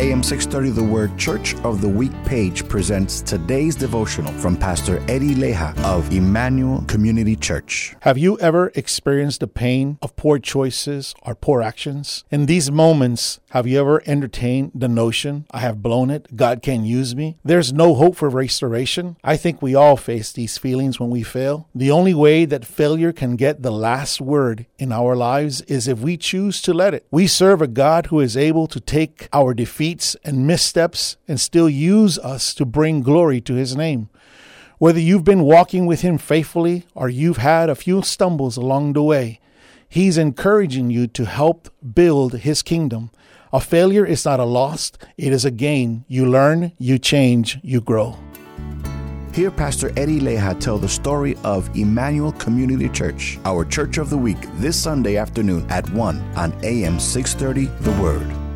AM 630 The Word Church of the Week page presents today's devotional from Pastor Eddie Leija of Emmanuel Community Church. Have you ever experienced the pain of poor choices or poor actions? In these moments, have you ever entertained the notion, I have blown it, God can't use me? There's no hope for restoration? I think we all face these feelings when we fail. The only way that failure can get the last word in our lives is if we choose to let it. We serve a God who is able to take our and missteps and still use us to bring glory to his name. Whether you've been walking with him faithfully or you've had a few stumbles along the way, he's encouraging you to help build his kingdom. A failure is not a loss, it is a gain. You learn, you change, you grow. Hear Pastor Eddie Leija tell the story of Emmanuel Community Church, our church of the week, this Sunday afternoon at 1 on AM 630 The Word.